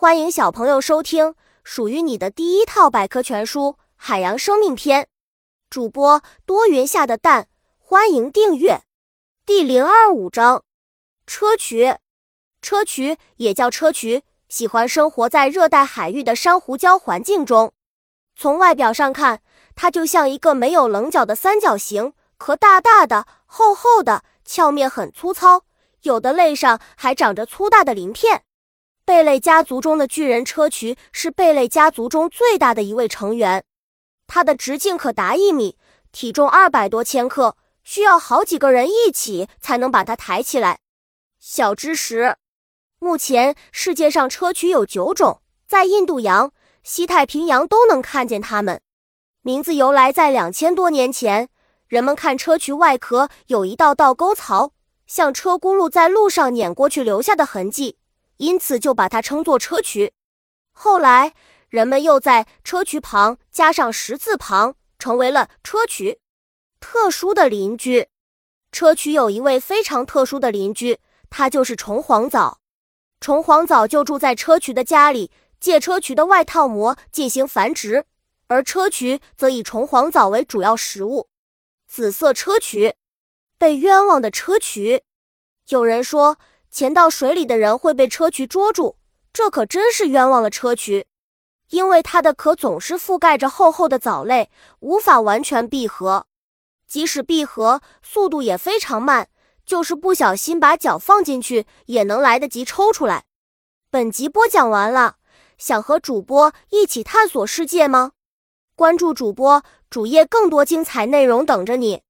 欢迎小朋友收听属于你的第一套百科全书《海洋生命篇》。主播多云下的蛋，欢迎订阅。第零二五章：砗磲。砗磲也叫砗磲，喜欢生活在热带海域的珊瑚礁环境中。从外表上看，它就像一个没有棱角的三角形，壳大大的、厚厚的，壳面很粗糙，有的肋上还长着粗大的鳞片。贝类家族中的巨人砗磲是贝类家族中最大的一位成员，它的直径可达一米，体重二百多千克，需要好几个人一起才能把它抬起来。小知识：目前世界上砗磲有九种，在印度洋、西太平洋都能看见它们。名字由来在两千多年前，人们看砗磲外壳有一道道沟槽，像车轱辘在路上碾过去留下的痕迹。因此就把它称作砗磲。后来人们又在砗磲旁加上十字旁，成为了砗磲。特殊的邻居，砗磲有一位非常特殊的邻居，他就是虫黄藻。虫黄藻就住在砗磲的家里，借砗磲的外套膜进行繁殖，而砗磲则以虫黄藻为主要食物。紫色砗磲，被冤枉的砗磲。有人说。潜到水里的人会被砗磲捉住，这可真是冤枉了砗磲，因为它的壳总是覆盖着厚厚的藻类，无法完全闭合。即使闭合，速度也非常慢，就是不小心把脚放进去，也能来得及抽出来。本集播讲完了，想和主播一起探索世界吗？关注主播主页，更多精彩内容等着你。